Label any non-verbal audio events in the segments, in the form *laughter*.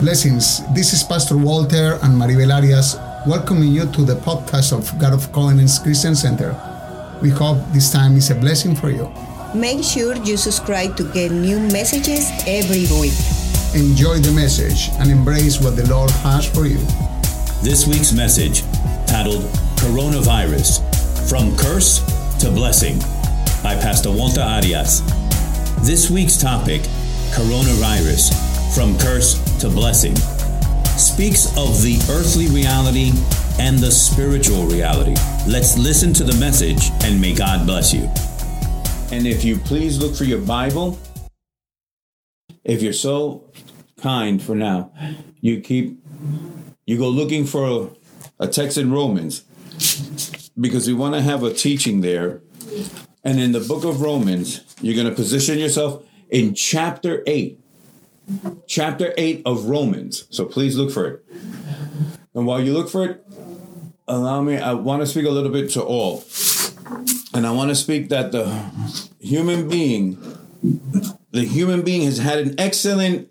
Blessings. This is Pastor Walter and Maribel Arias welcoming you to the podcast of God of Covenants Christian Center. We hope this time is a blessing for you. Make sure you subscribe to get new messages every week. Enjoy the message and embrace what the Lord has for you. This week's message, titled Coronavirus From Curse to Blessing, by Pastor Walter Arias. This week's topic, Coronavirus From Curse to Blessing, speaks of the earthly reality and the spiritual reality. Let's listen to the message and may God bless you. And if you please look for your Bible, if you're so kind for now, you keep you go looking for a text in Romans because we want to have a teaching there. And in the book of Romans, you're going to position yourself in chapter 8. Chapter 8 of Romans. So please look for it. And while you look for it, allow me, I want to speak a little bit to all. And I want to speak that the human being, the human being has had an excellent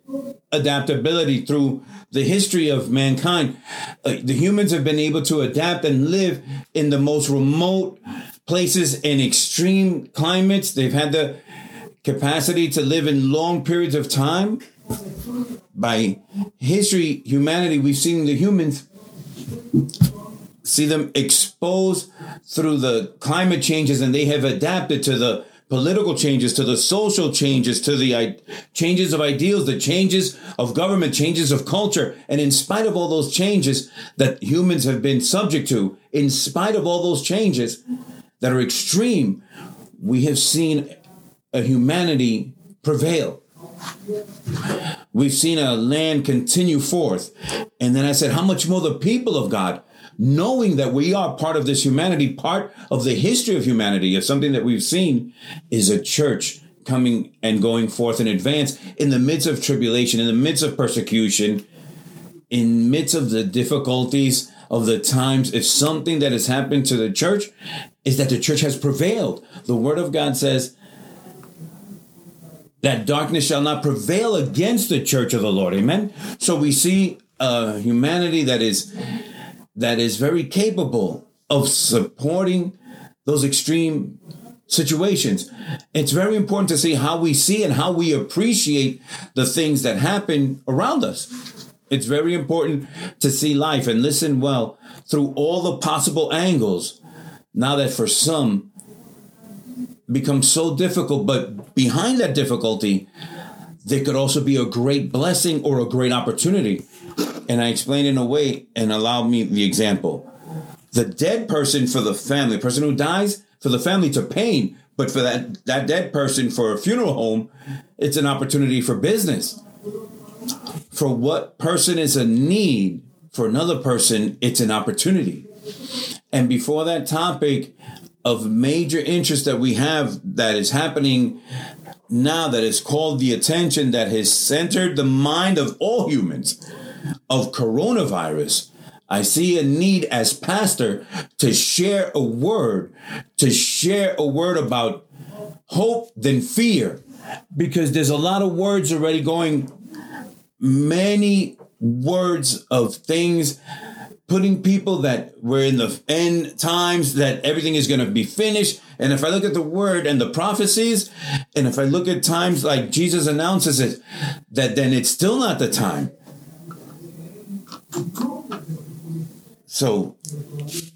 adaptability through the history of mankind. Uh, the humans have been able to adapt and live in the most remote places in extreme climates. They've had the capacity to live in long periods of time. By history, humanity, we've seen the humans see them exposed through the climate changes and they have adapted to the political changes, to the social changes, to the changes of ideals, the changes of government, changes of culture. And in spite of all those changes that humans have been subject to, in spite of all those changes that are extreme, we have seen a humanity prevail. We've seen a land continue forth. And then I said, how much more the people of God knowing that we are part of this humanity, part of the history of humanity, of something that we've seen is a church coming and going forth in advance in the midst of tribulation, in the midst of persecution, in midst of the difficulties of the times. If something that has happened to the church is that the church has prevailed. The word of God says, that darkness shall not prevail against the church of the Lord. Amen. So we see a humanity that is that is very capable of supporting those extreme situations. It's very important to see how we see and how we appreciate the things that happen around us. It's very important to see life and listen well through all the possible angles. Now that for some becomes so difficult, but behind that difficulty, there could also be a great blessing or a great opportunity and I explained in a way and allowed me the example. The dead person for the family, person who dies for the family to pain, but for that, that dead person for a funeral home, it's an opportunity for business. For what person is a need, for another person, it's an opportunity. And before that topic of major interest that we have that is happening now that has called the attention that has centered the mind of all humans of coronavirus, I see a need as pastor to share a word, to share a word about hope than fear, because there's a lot of words already going, many words of things putting people that we're in the end times that everything is going to be finished and if i look at the word and the prophecies and if i look at times like jesus announces it that then it's still not the time so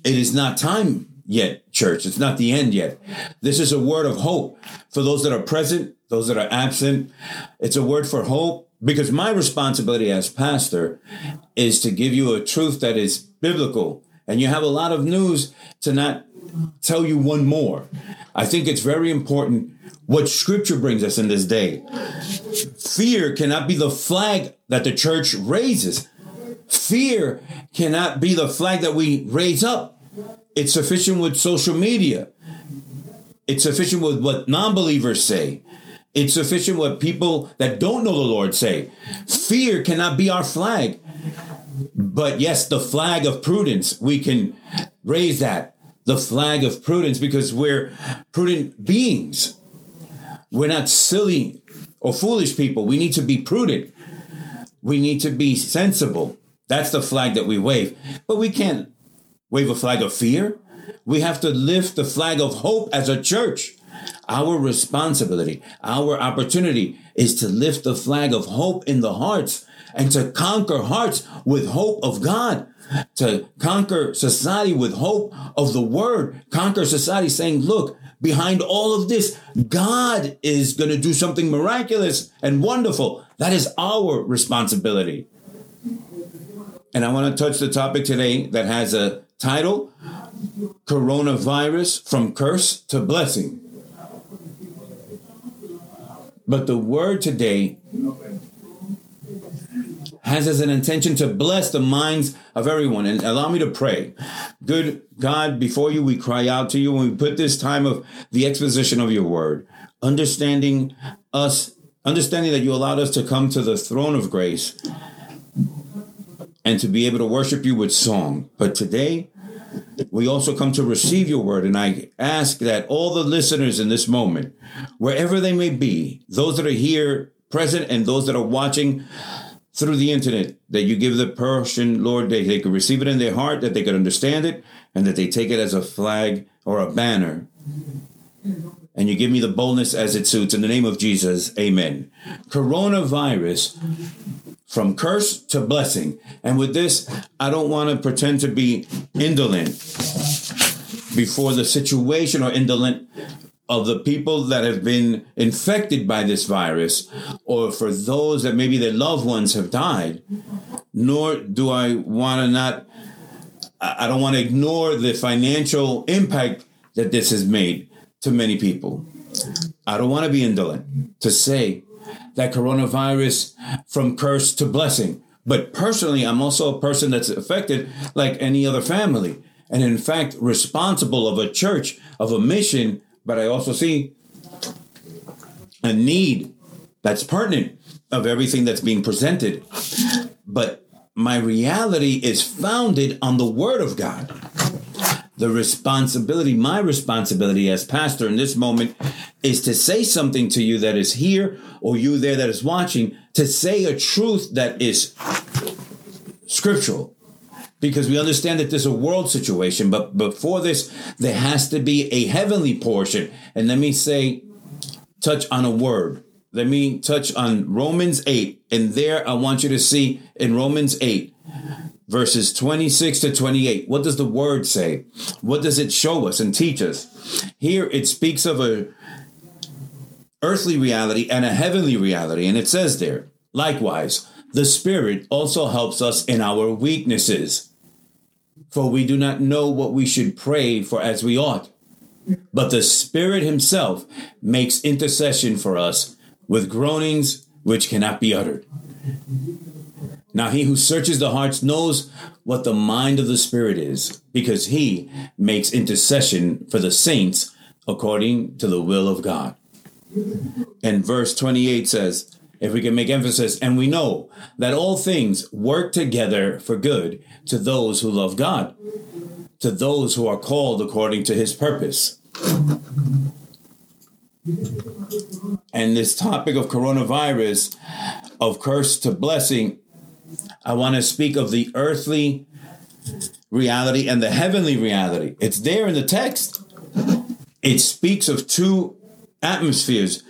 it is not time yet, church. It's not the end yet. This is a word of hope for those that are present, those that are absent. It's a word for hope because my responsibility as pastor is to give you a truth that is biblical. And you have a lot of news to not tell you one more. I think it's very important what scripture brings us in this day. Fear cannot be the flag that the church raises. Fear cannot be the flag that we raise up. It's sufficient with social media. It's sufficient with what non believers say. It's sufficient what people that don't know the Lord say. Fear cannot be our flag. But yes, the flag of prudence, we can raise that. The flag of prudence because we're prudent beings. We're not silly or foolish people. We need to be prudent. we need to be sensible. That's the flag that we wave. But we can't wave a flag of fear. We have to lift the flag of hope as a church. Our responsibility, our opportunity is to lift the flag of hope in the hearts and to conquer hearts with hope of God, to conquer society with hope of the word, conquer society saying, look, behind all of this, God is going to do something miraculous and wonderful. That is our responsibility. And I want to touch the topic today that has a title Coronavirus from Curse to Blessing. But the word today has as an intention to bless the minds of everyone. And allow me to pray. Good God, before you, we cry out to you when we put this time of the exposition of your word, understanding us, understanding that you allowed us to come to the throne of grace and to be able to worship you with song. But today, we also come to receive your word. And I ask that all the listeners in this moment, wherever they may be, those that are here present and those that are watching, through the internet, that you give the person, Lord, that they could receive it in their heart, that they could understand it, and that they take it as a flag or a banner. And you give me the boldness as it suits. In the name of Jesus, amen. Coronavirus from curse to blessing. And with this, I don't want to pretend to be indolent before the situation or indolent of the people that have been infected by this virus or for those that maybe their loved ones have died nor do i want to not i don't want to ignore the financial impact that this has made to many people i don't want to be indolent to say that coronavirus from curse to blessing but personally i'm also a person that's affected like any other family and in fact responsible of a church of a mission but I also see a need that's pertinent of everything that's being presented. But my reality is founded on the Word of God. The responsibility, my responsibility as pastor in this moment is to say something to you that is here or you there that is watching, to say a truth that is scriptural because we understand that there's a world situation, but before this, there has to be a heavenly portion. And let me say, touch on a word. Let me touch on Romans 8. And there I want you to see in Romans 8, verses 26 to 28. What does the word say? What does it show us and teach us? Here it speaks of a earthly reality and a heavenly reality. And it says there, likewise, the Spirit also helps us in our weaknesses for we do not know what we should pray for as we ought. But the Spirit Himself makes intercession for us with groanings which cannot be uttered. Now, he who searches the hearts knows what the mind of the Spirit is, because he makes intercession for the saints according to the will of God. And verse 28 says, if we can make emphasis, and we know that all things work together for good to those who love God, to those who are called according to his purpose. And this topic of coronavirus, of curse to blessing, I want to speak of the earthly reality and the heavenly reality. It's there in the text. It speaks of two atmospheres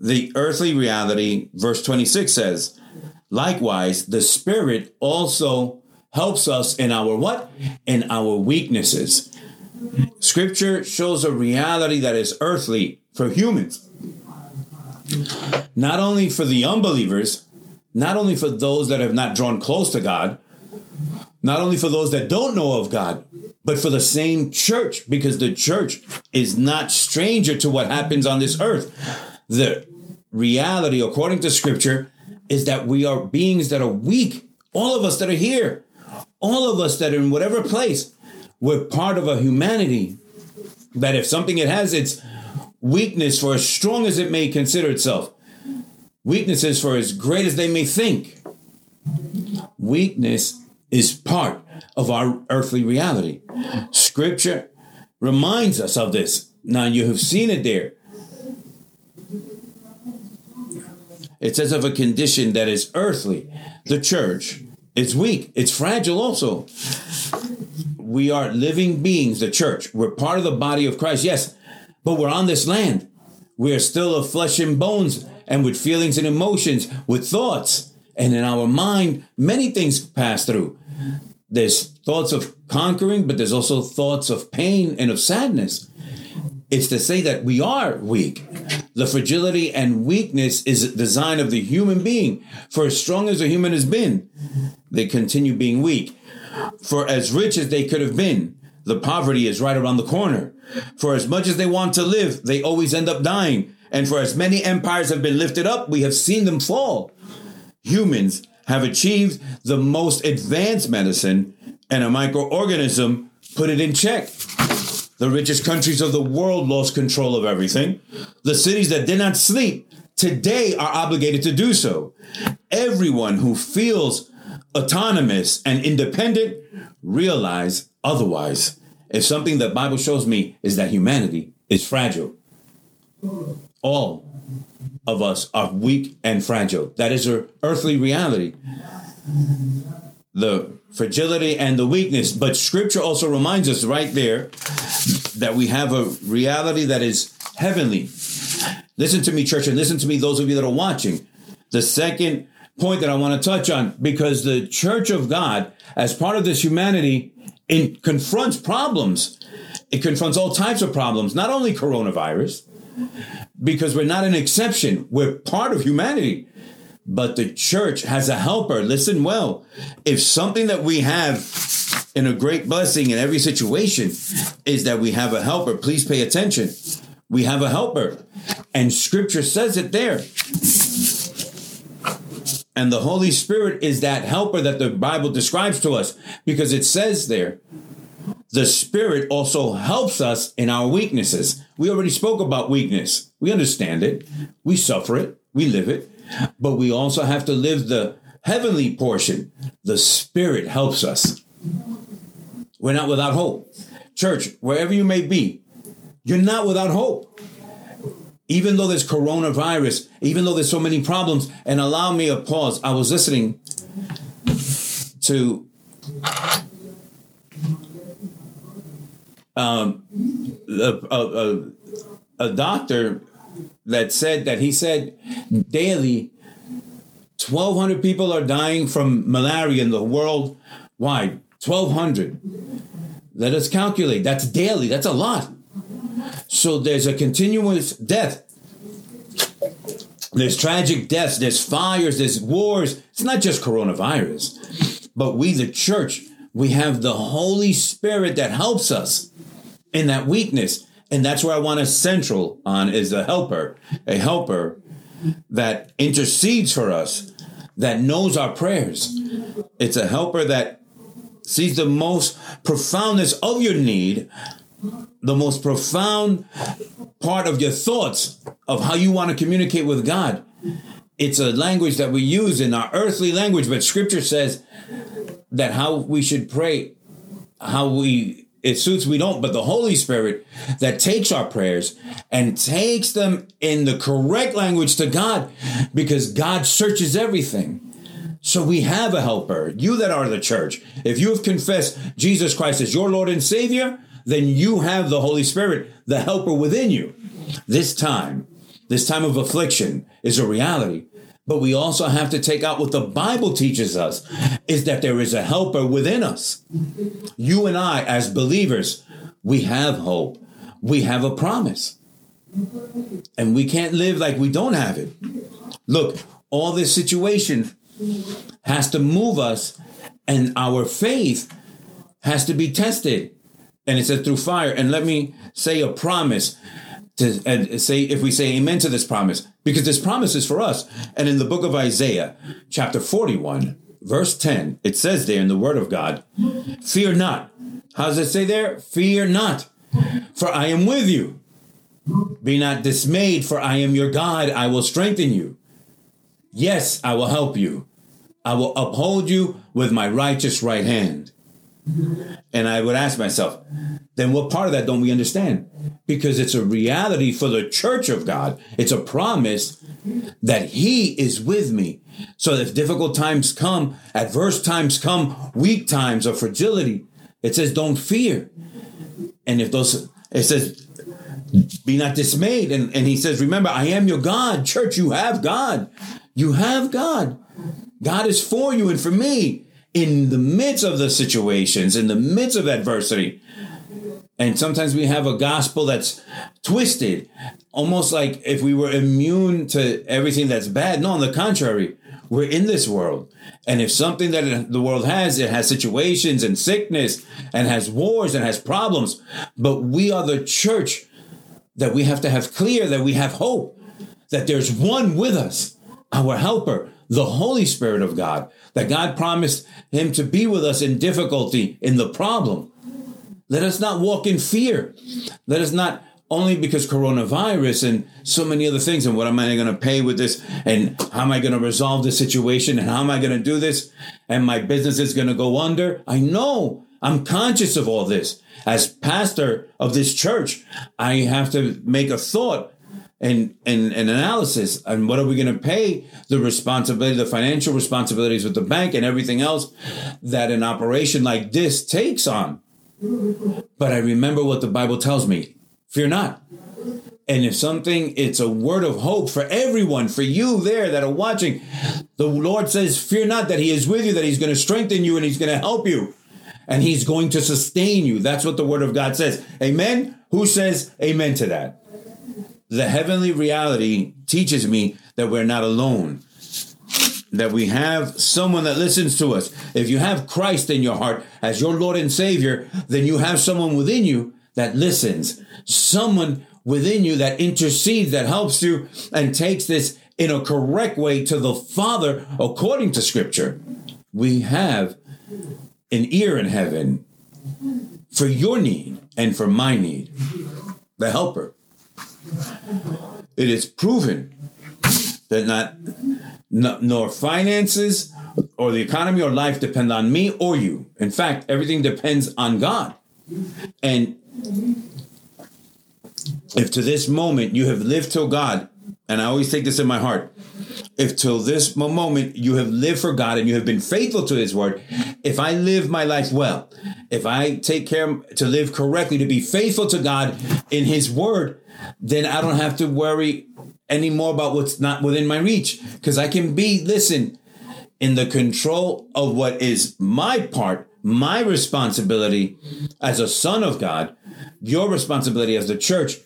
the earthly reality, verse 26 says, likewise, the spirit also helps us in our what? In our weaknesses. Scripture shows a reality that is earthly for humans. Not only for the unbelievers, not only for those that have not drawn close to God, not only for those that don't know of God, but for the same church, because the church is not stranger to what happens on this earth. The reality, according to scripture, is that we are beings that are weak. All of us that are here, all of us that are in whatever place, we're part of a humanity that if something it has its weakness for as strong as it may consider itself, weaknesses for as great as they may think, weakness is part of our earthly reality. Scripture reminds us of this. Now you have seen it there. It says of a condition that is earthly. The church is weak, it's fragile also. We are living beings, the church. We're part of the body of Christ, yes, but we're on this land. We are still of flesh and bones and with feelings and emotions, with thoughts. And in our mind, many things pass through. There's thoughts of conquering, but there's also thoughts of pain and of sadness. It's to say that we are weak. The fragility and weakness is a design of the human being. For as strong as a human has been, they continue being weak. For as rich as they could have been, the poverty is right around the corner. For as much as they want to live, they always end up dying. And for as many empires have been lifted up, we have seen them fall. Humans have achieved the most advanced medicine, and a microorganism put it in check. The richest countries of the world lost control of everything. The cities that did not sleep today are obligated to do so. Everyone who feels autonomous and independent realize otherwise. If something the Bible shows me is that humanity is fragile. All of us are weak and fragile. That is our earthly reality. The fragility and the weakness. But scripture also reminds us right there that we have a reality that is heavenly. Listen to me, church, and listen to me, those of you that are watching. The second point that I want to touch on, because the church of God, as part of this humanity, it confronts problems. It confronts all types of problems, not only coronavirus, because we're not an exception. We're part of humanity. But the church has a helper. Listen well. If something that we have in a great blessing in every situation is that we have a helper, please pay attention. We have a helper. And scripture says it there. And the Holy Spirit is that helper that the Bible describes to us because it says there, the Spirit also helps us in our weaknesses. We already spoke about weakness. We understand it. We suffer it. We live it. But we also have to live the heavenly portion. The Spirit helps us. We're not without hope. Church, wherever you may be, you're not without hope. Even though there's coronavirus, even though there's so many problems, and allow me a pause. I was listening to um, a, a, a, doctor that said that he said daily 1,200 people are dying from malaria in the world wide. 1,200. Let us calculate. That's daily. That's a lot. So there's a continuous death. There's tragic deaths. There's fires. There's wars. It's not just coronavirus. But we, the church, we have the Holy Spirit that helps us in that weakness. And that's where I want to central on is a helper, a helper that intercedes for us, that knows our prayers. It's a helper that sees the most profoundness of your need, the most profound part of your thoughts of how you want to communicate with God. It's a language that we use in our earthly language, but scripture says that how we should pray, how we it suits we don't but the holy spirit that takes our prayers and takes them in the correct language to god because god searches everything. So we have a helper you that are the church. If you have confessed jesus christ as your lord and savior then you have the holy spirit the helper within you. This time this time of affliction is a reality but we also have to take out what the Bible teaches us is that there is a helper within us. You and I, as believers, we have hope. We have a promise. And we can't live like we don't have it. Look, all this situation has to move us, and our faith has to be tested. And it says through fire. And let me say a promise to and say if we say amen to this promise because this promise is for us. And in the book of isaiah chapter 41 verse 10 it says there in the word of god fear not. How does it say there? Fear not for i am with you. Be not dismayed for i am your god. I will strengthen you. Yes i will help you. I will uphold you with my righteous right hand. And I would ask myself, then what part of that don't we understand? Because it's a reality for the church of God. It's a promise that He is with me. So if difficult times come, adverse times come, weak times of fragility, it says, don't fear. And if those, it says, be not dismayed. And, and he says, remember, I am your God. Church, you have God. You have God. God is for you and for me in the midst of the situations, in the midst of adversity. And sometimes we have a gospel that's twisted, almost like if we were immune to everything that's bad. No, on the contrary, we're in this world. And if something that the world has, it has situations and sickness and has wars and has problems. But we are the church that we have to have clear that we have hope, that there's one with us, our helper, the Holy Spirit of God, that God promised him to be with us in difficulty, in the problem. Let us not walk in fear. Let us not only because coronavirus and so many other things and what am I going to pay with this and how am I going to resolve this situation and how am I going to do this and my business is going to go under. I know I'm conscious of all this. As pastor of this church, I have to make a thought and, and, and analysis and what are we going to pay the responsibility, the financial responsibilities with the bank and everything else that an operation like this takes on. But I remember what the Bible tells me. Fear not. And if something, it's a word of hope for everyone, for you there that are watching. The Lord says, Fear not that He is with you, that He's going to strengthen you and He's going to help you and He's going to sustain you. That's what the Word of God says. Amen? Who says amen to that? The heavenly reality teaches me that we're not alone that we have someone that listens to us. If you have Christ in your heart as your Lord and Savior, then you have someone within you that listens, someone within you that intercedes, that helps you and takes this in a correct way to the Father according to Scripture. We have an ear in heaven for your need and for my need, the helper. It is proven that not, not nor finances or the economy or life depend on me or you. In fact, everything depends on God. And if to this moment you have lived till God, and I always take this in my heart, if till this moment you have lived for God and you have been faithful to His word, if I live my life well, if I take care to live correctly, to be faithful to God in His word, then I don't have to worry anymore about what's not within my reach because I can be, listen, in the control of what is my part, my responsibility as a son of God, your responsibility as the church,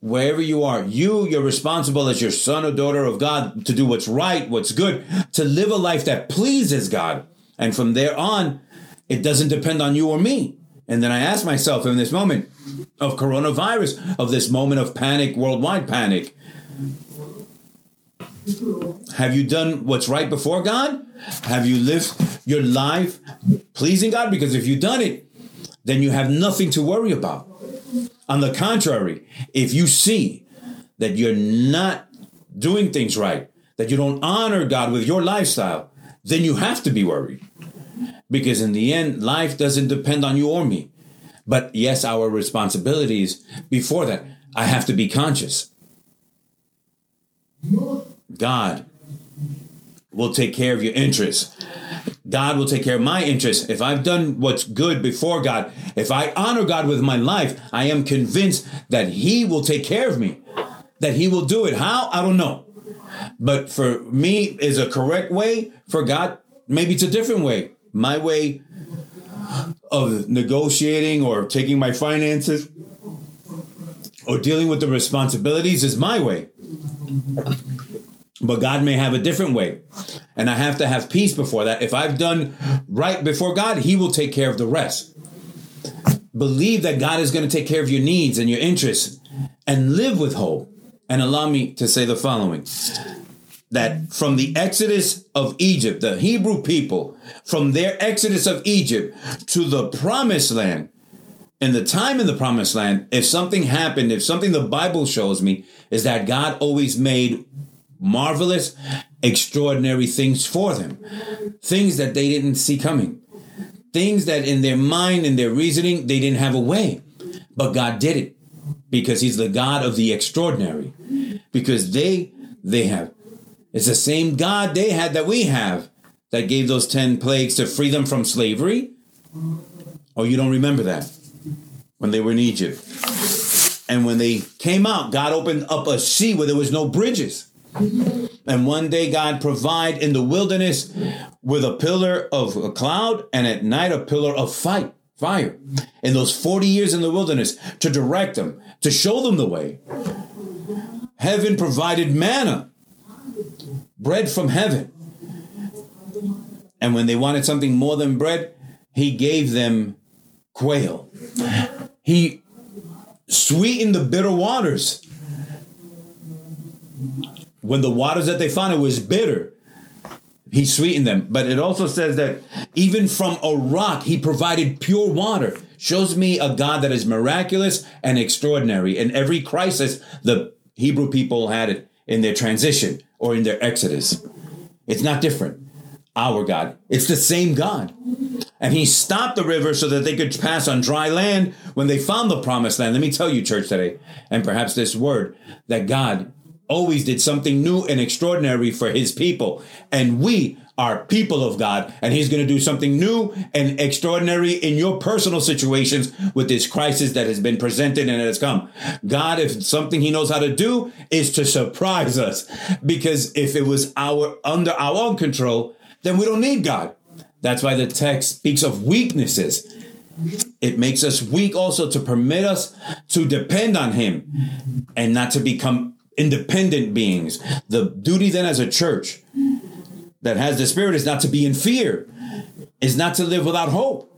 wherever you are, you, you're responsible as your son or daughter of God to do what's right, what's good, to live a life that pleases God. And from there on, it doesn't depend on you or me. And then I ask myself in this moment of coronavirus, of this moment of panic, worldwide panic, have you done what's right before God? Have you lived your life pleasing God? Because if you've done it, then you have nothing to worry about. On the contrary, if you see that you're not doing things right, that you don't honor God with your lifestyle, then you have to be worried. Because in the end, life doesn't depend on you or me. But yes, our responsibilities before that, I have to be conscious. God will take care of your interests. God will take care of my interests. If I've done what's good before God, if I honor God with my life, I am convinced that He will take care of me, that He will do it. How? I don't know. But for me, is a correct way. For God, maybe it's a different way. My way of negotiating or taking my finances or dealing with the responsibilities is my way. But God may have a different way. And I have to have peace before that. If I've done right before God, He will take care of the rest. Believe that God is going to take care of your needs and your interests and live with hope. And allow me to say the following that from the exodus of Egypt, the Hebrew people, from their exodus of Egypt to the promised land, in the time in the promised land, if something happened, if something the Bible shows me is that God always made marvelous, extraordinary things for them, things that they didn't see coming, things that in their mind and their reasoning, they didn't have a way. But God did it because he's the God of the extraordinary. Because they, they have, it's the same God they had that we have that gave those 10 plagues to free them from slavery. Oh, you don't remember that when they were in Egypt. And when they came out, God opened up a sea where there was no bridges. And one day God provide in the wilderness with a pillar of a cloud and at night a pillar of fight, fire. In those 40 years in the wilderness to direct them, to show them the way. Heaven provided manna, bread from heaven. And when they wanted something more than bread, he gave them quail. He sweetened the bitter waters. When the waters that they found it was bitter, he sweetened them. But it also says that even from a rock, he provided pure water. Shows me a God that is miraculous and extraordinary. In every crisis, the Hebrew people had it in their transition or in their exodus. It's not different. Our God. It's the same God. And he stopped the river so that they could pass on dry land when they found the promised land. Let me tell you, church, today, and perhaps this word, that God always did something new and extraordinary for his people. And we are people of God, and he's going to do something new and extraordinary in your personal situations with this crisis that has been presented and has come. God, if something he knows how to do is to surprise us, because if it was our under our own control, then we don't need God. That's why the text speaks of weaknesses. It makes us weak also to permit us to depend on Him and not to become independent beings. The duty then as a church that has the Spirit is not to be in fear, is not to live without hope.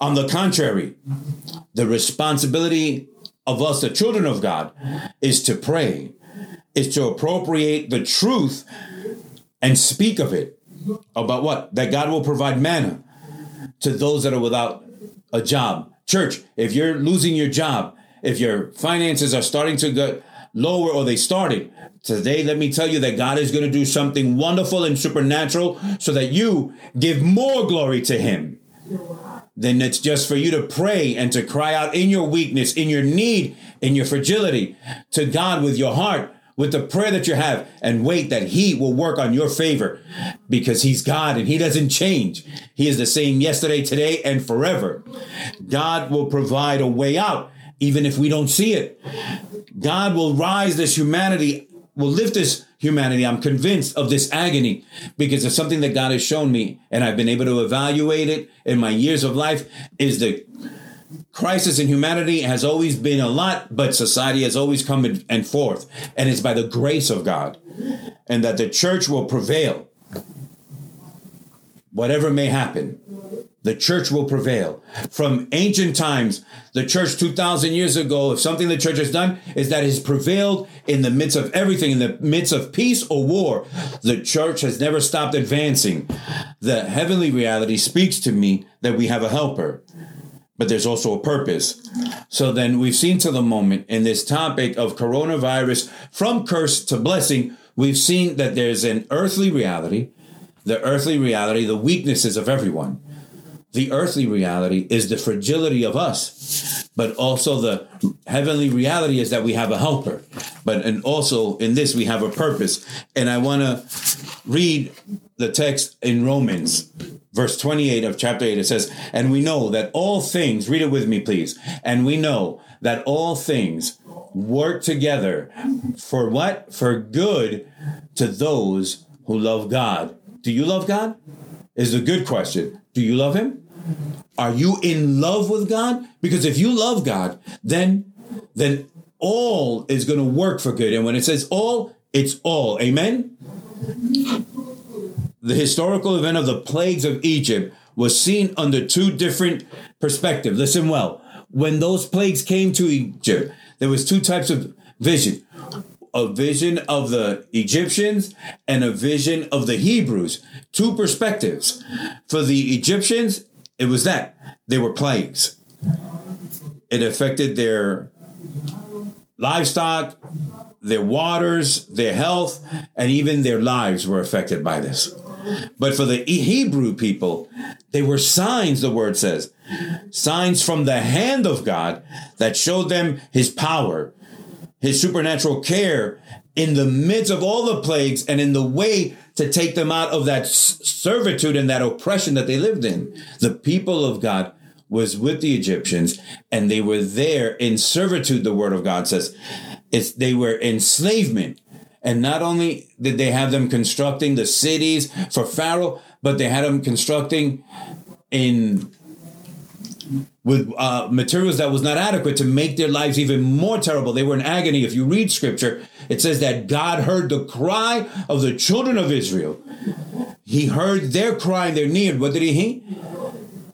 On the contrary, the responsibility of us, the children of God, is to pray, is to appropriate the truth and speak of it about what? That God will provide manna to those that are without a job. Church, if you're losing your job, if your finances are starting to get lower or they started, today let me tell you that God is going to do something wonderful and supernatural so that you give more glory to Him. Then it's just for you to pray and to cry out in your weakness, in your need, in your fragility to God with your heart with the prayer that you have and wait that he will work on your favor because he's God and he doesn't change. He is the same yesterday, today, and forever. God will provide a way out, even if we don't see it. God will rise this humanity, will lift this humanity. I'm convinced of this agony because of something that God has shown me and I've been able to evaluate it in my years of life is the crisis in humanity has always been a lot, but society has always come and forth. And it's by the grace of God. And that the church will prevail. Whatever may happen, the church will prevail. From ancient times, the church 2,000 years ago, if something the church has done is that has prevailed in the midst of everything, in the midst of peace or war, the church has never stopped advancing. The heavenly reality speaks to me that we have a helper but there's also a purpose. So then we've seen to the moment in this topic of coronavirus from curse to blessing, we've seen that there's an earthly reality, the earthly reality, the weaknesses of everyone. The earthly reality is the fragility of us, but also the heavenly reality is that we have a helper. But and also in this we have a purpose. And I want to read the text in Romans verse 28 of chapter 8, it says, And we know that all things, read it with me, please. And we know that all things work together for what? For good to those who love God. Do you love God? Is a good question. Do you love Him? Are you in love with God? Because if you love God, then then all is going to work for good. And when it says all, it's all. Amen the historical event of the plagues of Egypt was seen under two different perspectives. Listen well. When those plagues came to Egypt, there was two types of vision. A vision of the Egyptians and a vision of the Hebrews. Two perspectives. For the Egyptians, it was that. They were plagues. It affected their livestock, their waters, their health, and even their lives were affected by this. But for the Hebrew people, they were signs, the word says. Signs from the hand of God that showed them his power, his supernatural care in the midst of all the plagues and in the way to take them out of that servitude and that oppression that they lived in. The people of God was with the Egyptians and they were there in servitude, the word of God says. It's, they were enslavement. And not only did they have them constructing the cities for Pharaoh, but they had them constructing in with uh, materials that was not adequate to make their lives even more terrible. They were in agony. If you read scripture, it says that God heard the cry of the children of Israel. He heard their cry, and their need. What did he hear?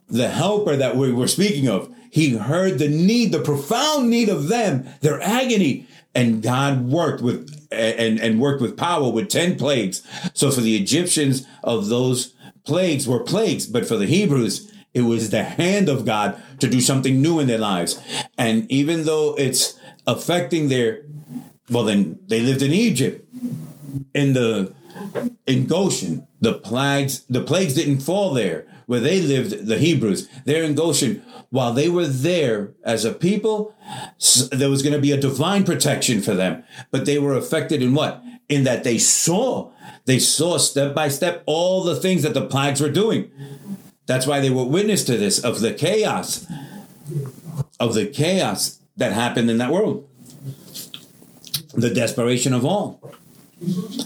The helper that we were speaking of. He heard the need, the profound need of them, their agony. And God worked with and, and worked with power with 10 plagues. So for the Egyptians of those plagues were plagues, but for the Hebrews, it was the hand of God to do something new in their lives. And even though it's affecting their, well, then they lived in Egypt, in the, in Goshen, the plagues, the plagues didn't fall there where they lived, the Hebrews. They're in Goshen. While they were there as a people, there was going to be a divine protection for them. But they were affected in what? In that they saw, they saw step by step all the things that the plagues were doing. That's why they were witness to this of the chaos, of the chaos that happened in that world, the desperation of all.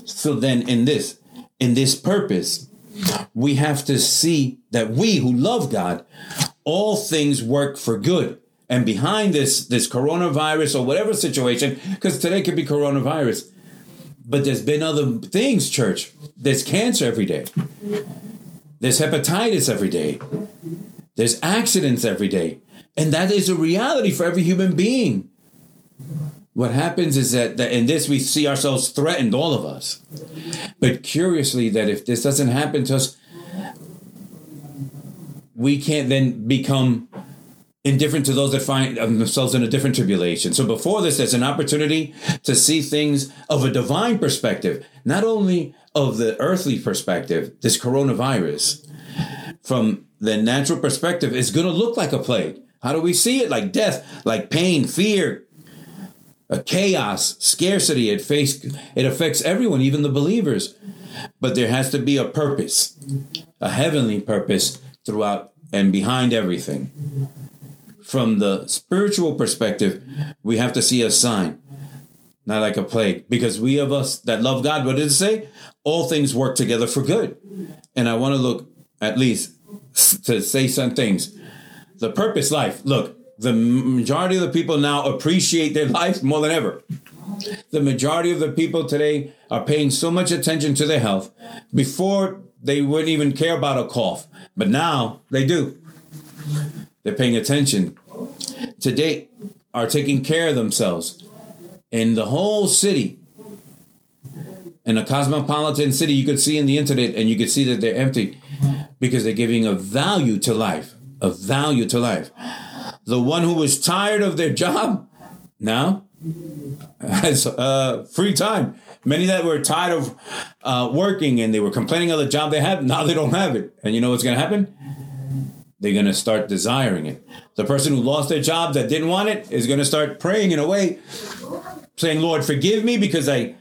So then, in this, in this purpose, we have to see that we who love God, all things work for good. And behind this, this coronavirus or whatever situation, because today could be coronavirus, but there's been other things, church. There's cancer every day. There's hepatitis every day. There's accidents every day. And that is a reality for every human being. What happens is that, that in this we see ourselves threatened, all of us. But curiously, that if this doesn't happen to us, we can't then become indifferent to those that find themselves in a different tribulation. So before this, there's an opportunity to see things of a divine perspective, not only of the earthly perspective, this coronavirus, from the natural perspective, is going to look like a plague. How do we see it? Like death, like pain, fear, a chaos, scarcity. It face it affects everyone, even the believers. But there has to be a purpose, a heavenly purpose throughout and behind everything. From the spiritual perspective, we have to see a sign, not like a plague. Because we of us that love God, what did it say? all things work together for good. And I want to look at least to say some things. The purpose life. Look, the majority of the people now appreciate their life more than ever. The majority of the people today are paying so much attention to their health. Before, they wouldn't even care about a cough, but now they do. They're paying attention. Today, are taking care of themselves. In the whole city, in a cosmopolitan city you could see in the internet and you could see that they're empty because they're giving a value to life a value to life the one who was tired of their job? Now has *laughs* uh, free time. Many that were tired of uh, working and they were complaining of the job they had now they don't have it. And you know what's going to happen they're going to start desiring it. The person who lost their job that didn't want it is going to start praying in a way saying lord forgive me because i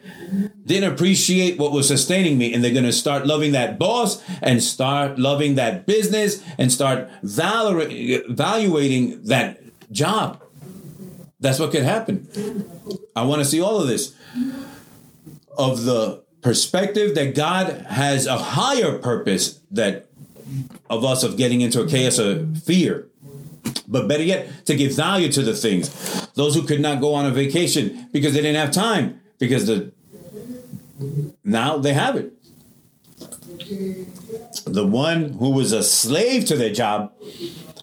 didn't appreciate what was sustaining me. And they're going to start loving that boss and start loving that business and start valuating that job. That's what could happen. I want to see all of this. Of the perspective that god has a higher purpose that of us of getting into a chaos of fear but better yet to give value to the things those who could not go on a vacation because they didn't have time because the now they have it. The one who was a slave to their job,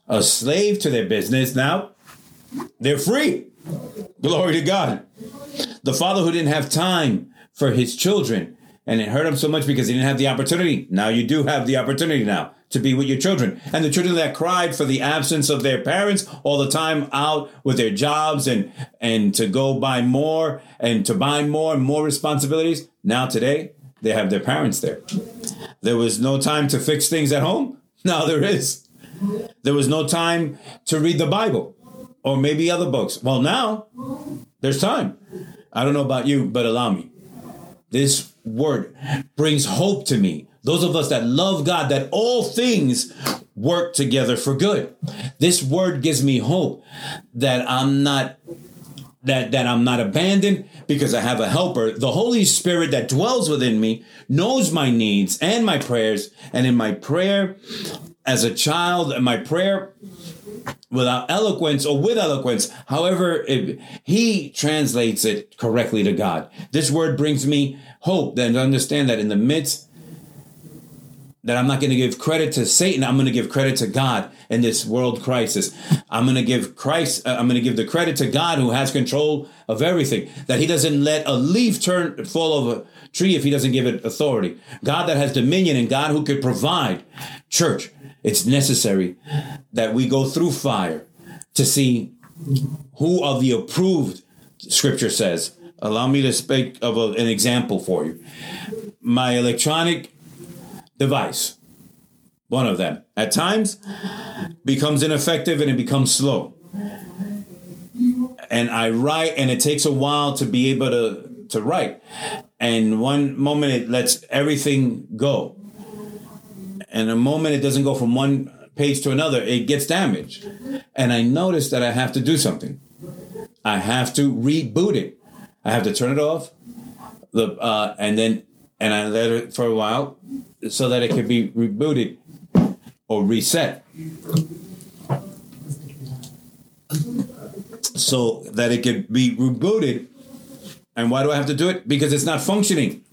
a slave to their business, now they're free. Glory to God. The father who didn't have time for his children and it hurt him so much because he didn't have the opportunity. Now you do have the opportunity now to be with your children. And the children that cried for the absence of their parents all the time out with their jobs and, and to go buy more and to buy more and more responsibilities. Now today, they have their parents there. There was no time to fix things at home. *laughs* Now there is. There was no time to read the Bible or maybe other books. Well, now there's time. I don't know about you, but allow me. This word brings hope to me. Those of us that love God, that all things work together for good. This word gives me hope that I'm not that that I'm not abandoned because I have a helper. The Holy Spirit that dwells within me knows my needs and my prayers. And in my prayer as a child, my prayer without eloquence or with eloquence, however, he translates it correctly to God. This word brings me hope and understand that in the midst that I'm not going to give credit to Satan. I'm going to give credit to God in this world crisis. I'm going to give Christ, uh, I'm going to give the credit to God who has control of everything, that he doesn't let a leaf turn, fall of a tree if he doesn't give it authority. God that has dominion and God who could provide. Church, it's necessary that we go through fire to see who of the approved scripture says. Allow me to speak of a, an example for you. My electronic device, one of them, at times becomes ineffective and it becomes slow. And I write, and it takes a while to be able to, to write. And one moment it lets everything go. And a moment it doesn't go from one page to another, it gets damaged. And I notice that I have to do something. I have to reboot it. I have to turn it off, the uh, and then and I let it for a while so that it could be rebooted or reset. So that it could be rebooted. And why do I have to do it? Because it's not functioning.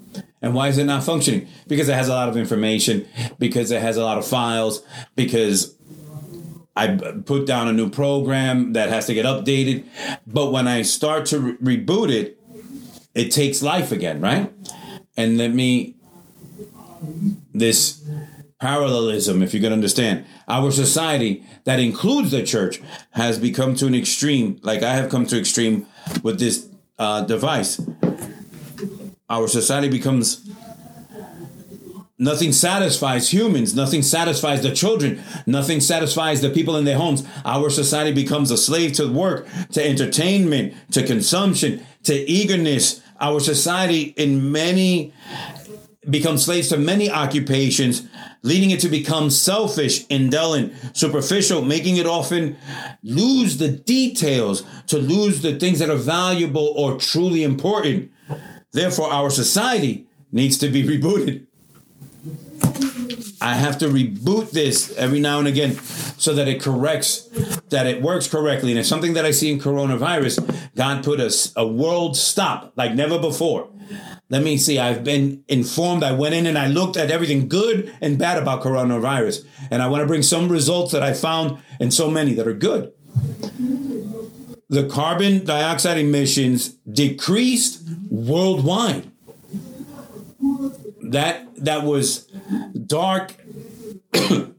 And why is it not functioning? Because it has a lot of information, because it has a lot of files, because I put down a new program that has to get updated. But when I start to re- reboot it, it takes life again, right? And let me this parallelism, if you can understand. Our society that includes the church has become to an extreme, like I have come to extreme with this uh, device. Our society becomes nothing satisfies humans, nothing satisfies the children, nothing satisfies the people in their homes. Our society becomes a slave to work, to entertainment, to consumption, to eagerness. Our society in many become slaves to many occupations, leading it to become selfish, indolent, superficial, making it often lose the details, to lose the things that are valuable or truly important. Therefore, our society needs to be *laughs* rebooted. I have to reboot this every now and again so that it corrects, that it works correctly. And it's something that I see in coronavirus. God put a, a world stop like never before. Let me see. I've been informed. I went in and I looked at everything good and bad about coronavirus. And I want to bring some results that I found and so many that are good. The carbon dioxide emissions decreased worldwide. That that was dark *coughs*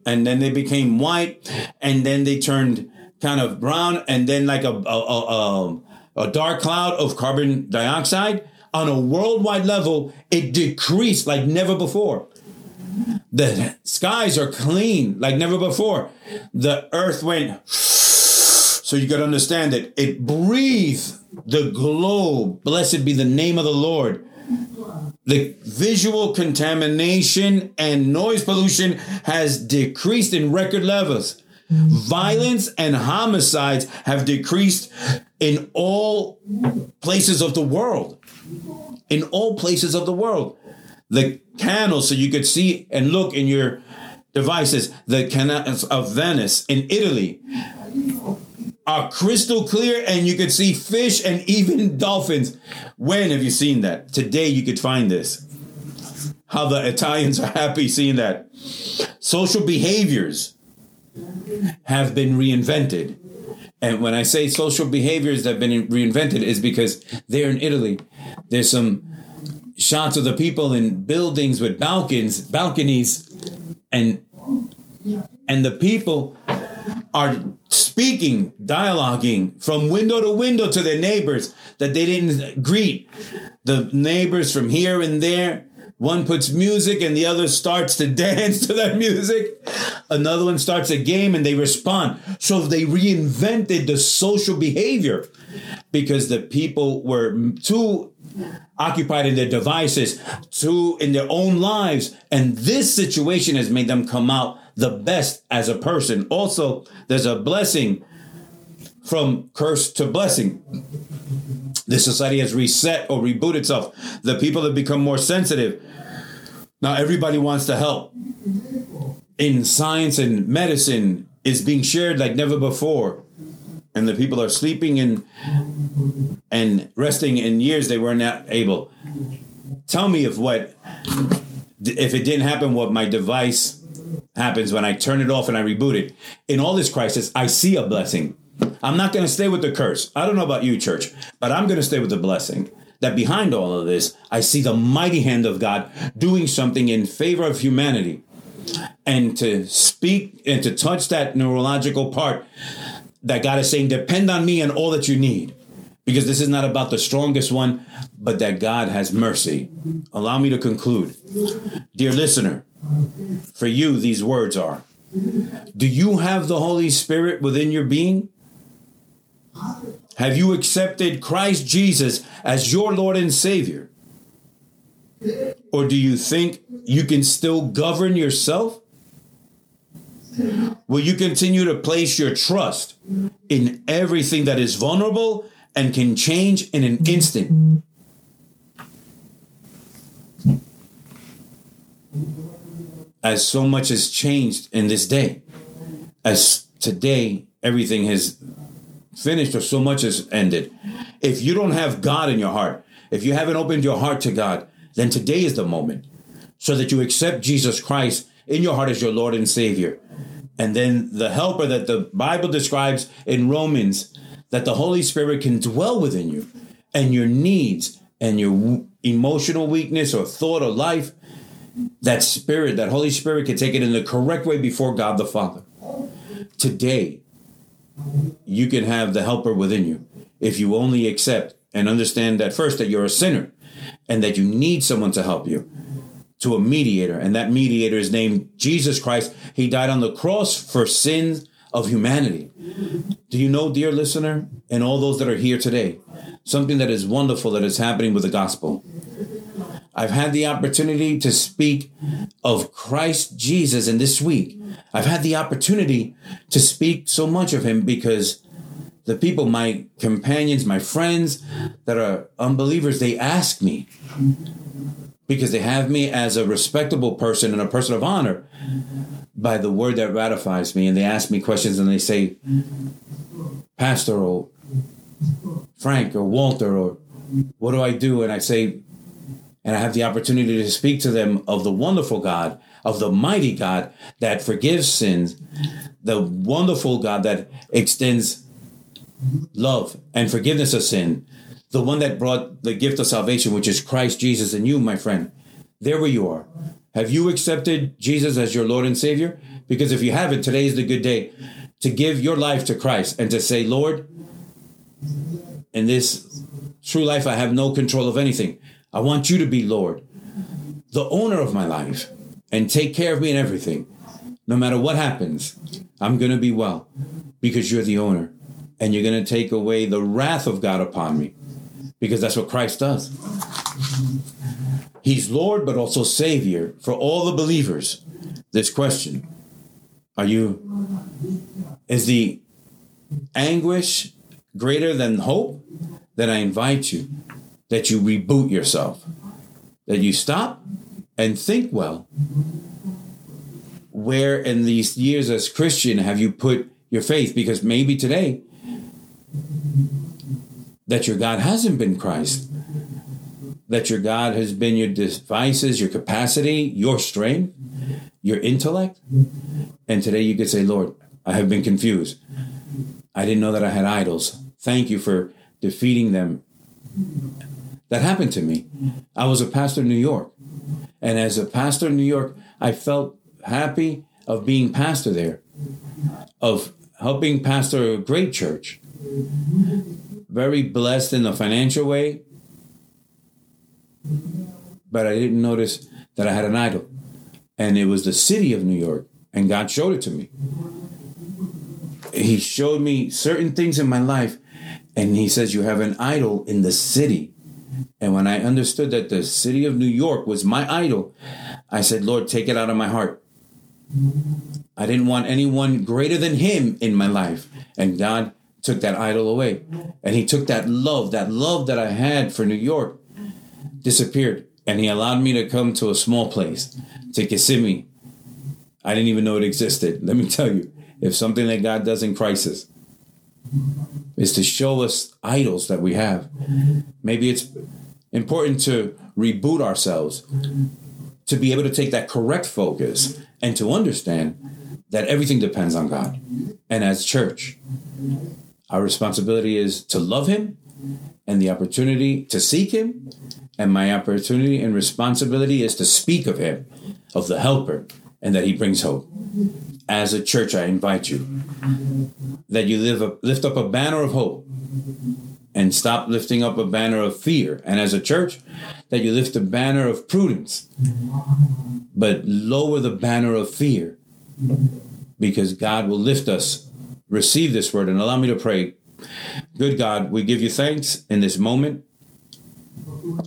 and then they became white and then they turned kind of brown and then like a, a, a, a dark cloud of carbon dioxide on a worldwide level, it decreased like never before. The skies are clean like never before. The earth went, *sighs* so you got to understand it. It breathed the globe. Blessed be the name of the Lord. The visual contamination and noise pollution has decreased in record levels. Violence and homicides have decreased in all places of the world in all places of the world. The canals, so you could see and look in your devices, the canals of Venice in Italy are crystal clear and you could see fish and even *laughs* dolphins. When have you seen that? Today you could find this. How the Italians are happy seeing that. Social behaviors have been reinvented. And when I say social behaviors that have been reinvented is because there in Italy, there's some shots of the people in buildings with balconies, balconies, and and the people are speaking, dialoguing from window to window to their neighbors that they didn't greet. The neighbors from here and there One puts music and the other starts to *laughs* dance to that music. Another one starts a game and they respond. So they reinvented the social behavior because the people were too occupied in their devices, too in their own lives. And this situation has made them come out the best as a person. Also, there's a blessing from curse to blessing. This society has reset or rebooted itself. The people have become more sensitive. Now everybody wants to help. In science and medicine is being shared like never before. And the people are sleeping and and resting in years they were not able. Tell me if what if it didn't happen what my device happens when I turn it off and I reboot it. In all this crisis, I see a blessing. I'm not going to stay with the curse. I don't know about you, church, but I'm going to stay with the blessing. That behind all of this, I see the mighty hand of God doing something in favor of humanity. And to speak and to touch that neurological part that God is saying, depend on me and all that you need. Because this is not about the strongest one, but that God has mercy. Allow me to conclude. Dear listener, for you, these words are Do you have the Holy Spirit within your being? Have you accepted Christ Jesus as your Lord and Savior? Or do you think you can still govern yourself? Will you continue to place your trust in everything that is vulnerable and can change in an instant? As so much has changed in this day, as today everything has finished or so much has ended. If you don't have God in your heart, if you haven't opened your heart to God, then today is the moment so that you accept Jesus Christ in your heart as your Lord and Savior. And then the helper that the Bible describes in Romans, that the Holy Spirit can dwell within you and your needs and your emotional weakness or thought or life, that spirit, that Holy Spirit can take it in the correct way before God the Father. Today, you can have the helper within you. If you only accept and understand that first that you're a sinner and that you need someone to help you to a mediator and that mediator is named Jesus Christ. He died on the cross for sins of humanity. Do you know dear listener and all those that are here today something that is wonderful that is happening with the gospel I've had the opportunity to speak of Christ Jesus in this week. I've had the opportunity to speak so much of him because the people, my companions, my friends that are unbelievers, they ask me because they have me as a respectable person and a person of honor by the word that ratifies me. And they ask me questions and they say, Pastor or Frank or Walter or what do I do? And I say, and I have the opportunity to speak to them of the wonderful God, of the mighty God that forgives sins, the wonderful God that extends love and forgiveness of sin, the one that brought the gift of salvation, which is Christ Jesus and you, my friend. There where you are. Have you accepted Jesus as your Lord and Savior? Because if you haven't, today is the good day to give your life to Christ and to say, Lord, in this true life, I have no control of anything. I want you to be Lord, the owner of my life, and take care of me in everything. No matter what happens, I'm going to be well because you're the owner and you're going to take away the wrath of God upon me because that's what Christ does. He's Lord, but also Savior for all the believers. This question Are you, is the anguish greater than hope? Then I invite you that you reboot yourself, that you stop and think well. Where in these years as Christian have you put your faith? Because maybe today that your God hasn't been Christ, that your God has been your devices, your capacity, your strength, your intellect. And today you could say, Lord, I have been confused. I didn't know that I had idols. Thank you for defeating them that happened to me. I was a pastor in New York. And as a pastor in New York, I felt happy of being pastor there, of helping pastor a great church. Very blessed in a financial way, but I didn't notice that I had an idol. And it was the city of New York. And God showed it to me. He showed me certain things in my life. And He says, You have an idol in the city. And when I understood that the city of New York was my idol, I said, Lord, take it out of my heart. I didn't want anyone greater than Him in my life. And God took that idol away. And He took that love, that love that I had for New York, disappeared. And He allowed me to come to a small place, to Kissimmee. I didn't even know it existed. Let me tell you, if something that God does in crisis is to show us idols that we have, maybe it's important to reboot ourselves, to be able to take that correct focus and to understand that everything depends on God. And as church, our responsibility is to love Him and the opportunity to seek Him. And my opportunity and responsibility is to speak of Him, of the Helper, and that He brings hope. As a church, I invite you that you live a, lift up a banner of hope and stop lifting up a banner of fear. And as a church, that you lift a banner of prudence, but lower the banner of fear because God will lift us. Receive this word and allow me to pray. Good God, we give you thanks in this moment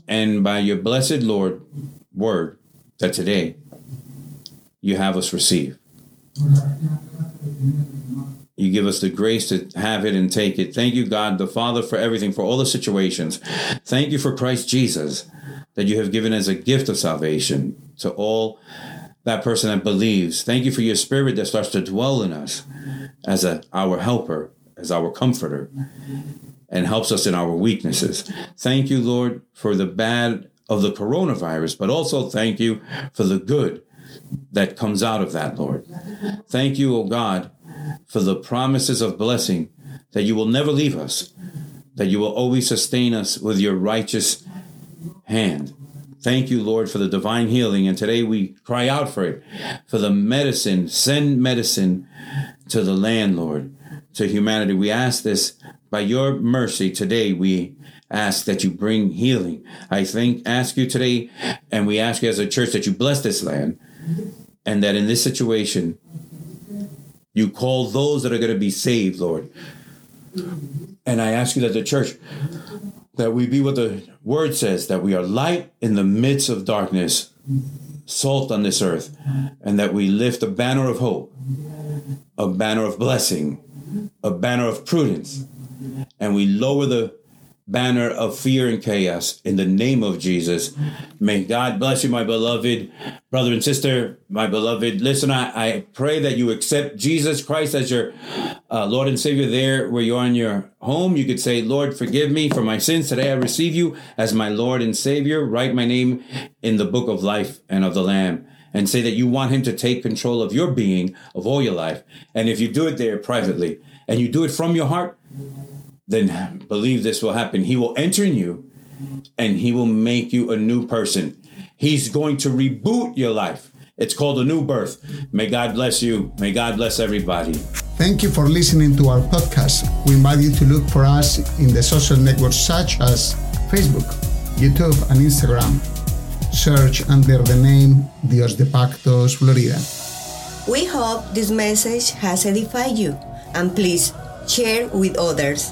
and by your blessed Lord word that today you have us receive. You give us the grace to have it and take it. Thank you, God, the Father, for everything, for all the situations. Thank you for Christ Jesus that you have given as a gift of salvation to all that person that believes. Thank you for your spirit that starts to dwell in us as a, our helper, as our comforter, and helps us in our weaknesses. Thank you, Lord, for the bad of the coronavirus, but also thank you for the good that comes out of that, Lord. Thank you, O God, for the promises of blessing that you will never leave us, that you will always sustain us with your righteous hand. Thank you, Lord, for the divine healing. And today we cry out for it, for the medicine. Send medicine to the land, Lord, to humanity. We ask this by your mercy today. We ask that you bring healing. I think, ask you today, and we ask you as a church that you bless this land and that in this situation, you call those that are going to be saved, Lord. And I ask you that the church, that we be what the word says, that we are light in the midst of darkness, salt on this earth, and that we lift a banner of hope, a banner of blessing, a banner of prudence, and we lower the banner of fear and chaos in the name of Jesus. May God bless you, my beloved brother and sister, my beloved listener. I I pray that you accept Jesus Christ as your uh, Lord and Savior there where you are in your home. You could say, Lord, forgive me for my sins. Today I receive you as my Lord and Savior. Write my name in the book of life and of the Lamb. And say that you want him to take control of your being, of all your life. And if you do it there privately, and you do it from your heart, then believe this will happen. He will enter in you and he will make you a new person. He's going to reboot your life. It's called a new birth. May God bless you. May God bless everybody. Thank you for listening to our podcast. We invite you to look for us in the social networks such as Facebook, YouTube, and Instagram. Search under the name Dios de Pactos Florida. We hope this message has edified you and please share with others.